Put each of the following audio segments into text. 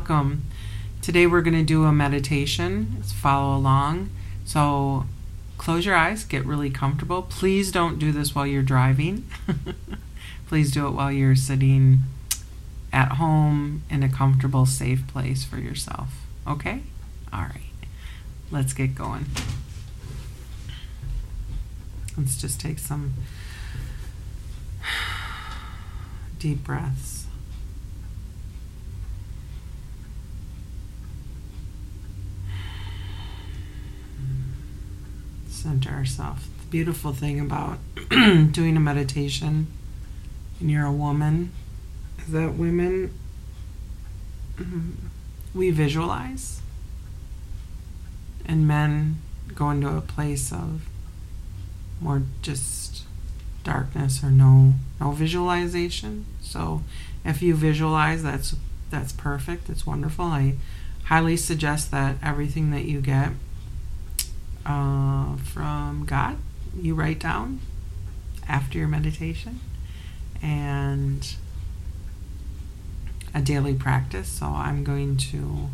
welcome. Today we're going to do a meditation. Let's follow along. So close your eyes, get really comfortable. Please don't do this while you're driving. Please do it while you're sitting at home in a comfortable, safe place for yourself. Okay? All right. Let's get going. Let's just take some deep breaths. Center ourselves. The beautiful thing about doing a meditation and you're a woman is that women, mm-hmm, we visualize, and men go into a place of more just darkness or no no visualization. So if you visualize that's that's perfect. It's wonderful. I highly suggest that everything that you get uh, from God you write down after your meditation and a daily practice. So I'm going to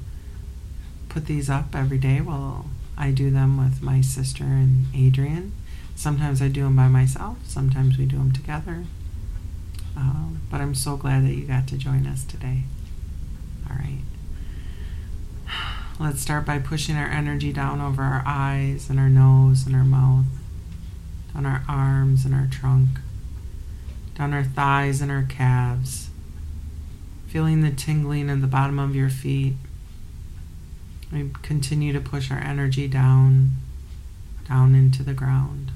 put these up every day while I do them with my sister and Adrian. Sometimes I do them by myself, sometimes we do them together. Um, but I'm so glad that you got to join us today. All right. Let's start by pushing our energy down over our eyes and our nose and our mouth, down our arms and our trunk, down our thighs and our calves, feeling the tingling in the bottom of your feet. We continue to push our energy down, down into the ground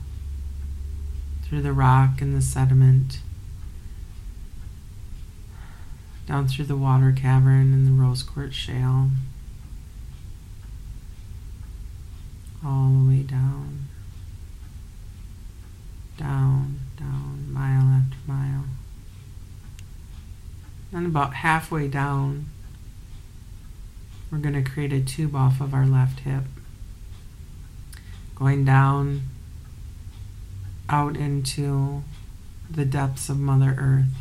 through the rock and the sediment, down through the water cavern and the rose quartz shale, all the way down, down, down, mile after mile. And about halfway down, we're going to create a tube off of our left hip, going down out into the depths of Mother Earth.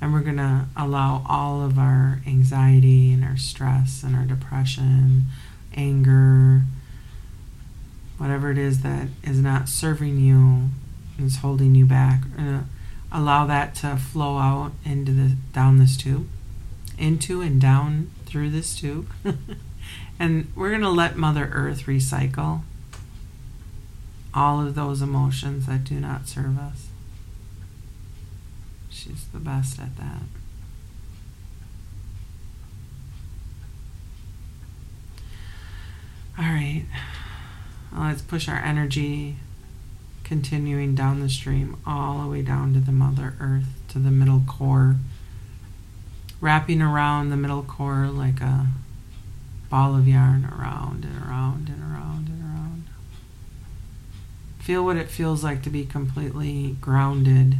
And we're going to allow all of our anxiety and our stress and our depression, anger, whatever it is that is not serving you, is holding you back, uh, allow that to flow out into the down this tube, into and down through this tube. and we're going to let Mother Earth recycle all of those emotions that do not serve us. She's the best at that. All right, well, let's push our energy continuing down the stream all the way down to the Mother Earth, to the middle core, wrapping around the middle core like a ball of yarn around and around and around and around. Feel what it feels like to be completely grounded.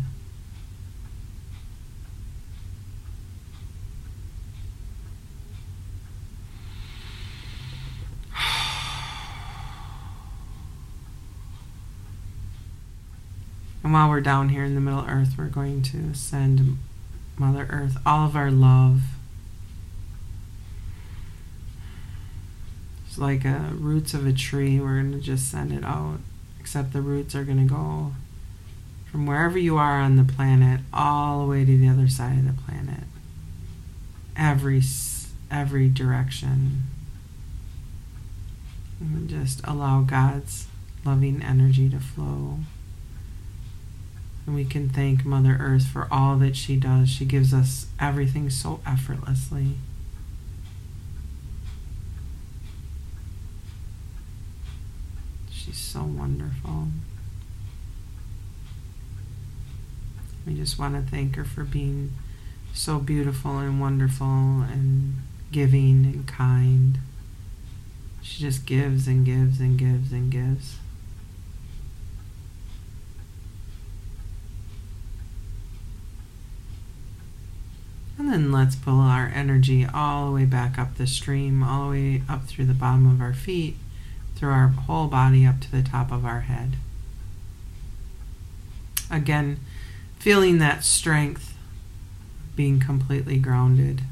And while we're down here in the Middle Earth, we're going to send Mother Earth all of our love. It's like a roots of a tree. We're going to just send it out. Except the roots are going to go from wherever you are on the planet all the way to the other side of the planet. Every every direction. And just allow God's loving energy to flow. And we can thank Mother Earth for all that she does. She gives us everything so effortlessly. She's so wonderful. We just want to thank her for being so beautiful and wonderful and giving and kind. She just gives and gives and gives and gives. And let's pull our energy all the way back up the stream, all the way up through the bottom of our feet, through our whole body up to the top of our head. Again, feeling that strength, being completely grounded.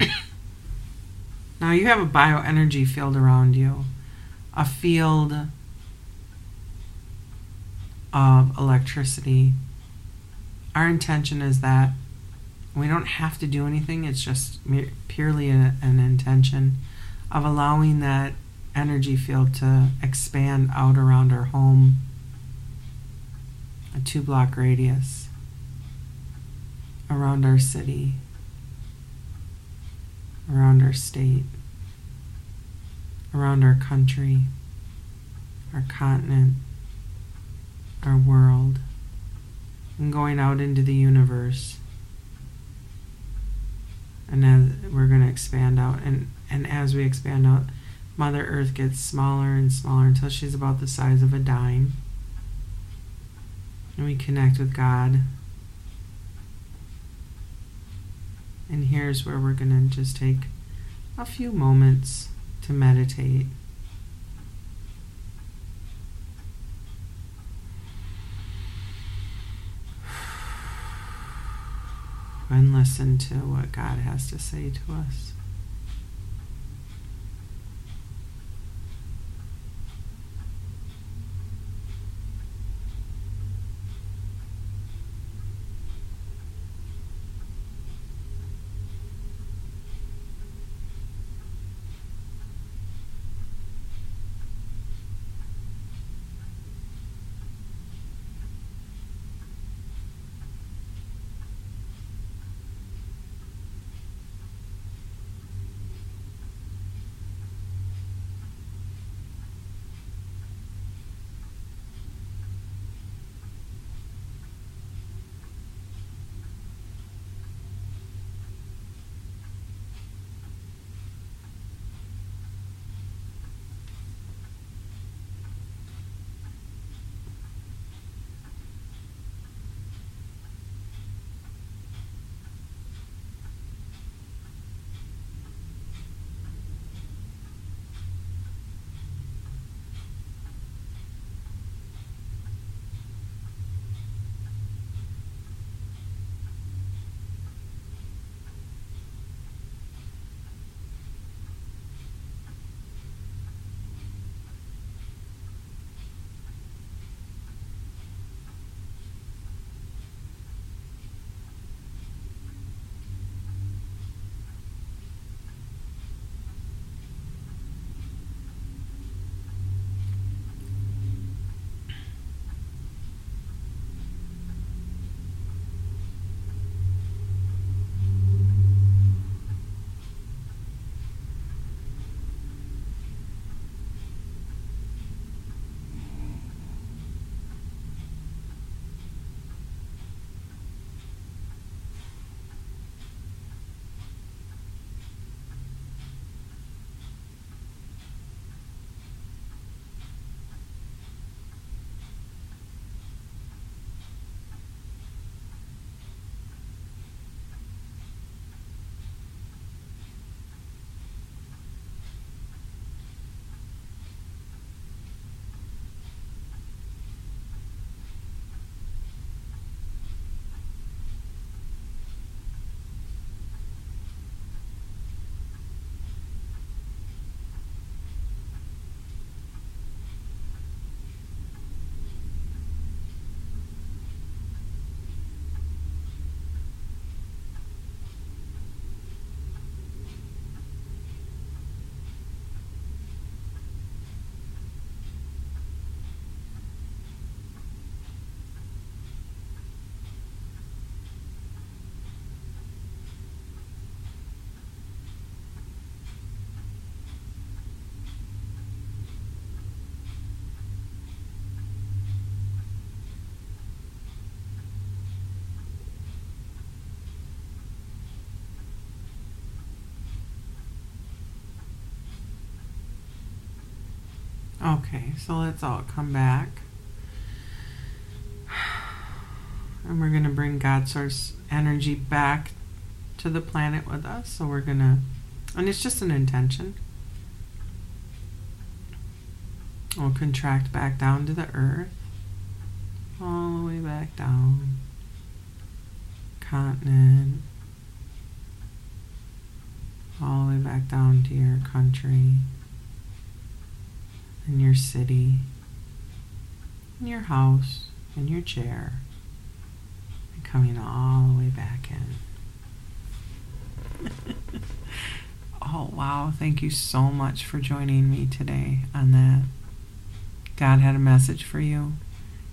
now you have a bioenergy field around you, a field of electricity. Our intention is that we don't have to do anything, it's just purely a, an intention of allowing that energy field to expand out around our home, a two block radius, around our city, around our state, around our country, our continent, our world, and going out into the universe. And as we're going to expand out, and, and as we expand out, Mother Earth gets smaller and smaller until she's about the size of a dime. And we connect with God. And here's where we're going to just take a few moments to meditate. And listen to what God has to say to us. Okay, so let's all come back. And we're going to bring God source energy back to the planet with us. So we're going to, and it's just an intention. We'll contract back down to the earth, all the way back down, continent, all the way back down to your country and your city, in your house, in your chair, and coming all the way back in. oh, wow. Thank you so much for joining me today on that. God had a message for you.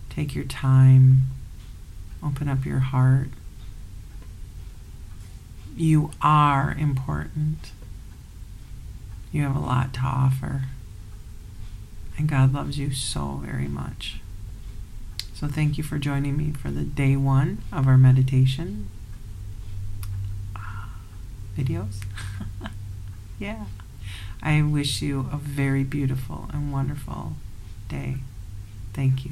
Take your time, open up your heart. You are important. You have a lot to offer. And God loves you so very much. So thank you for joining me for the day one of our meditation uh, videos. yeah. I wish you a very beautiful and wonderful day. Thank you.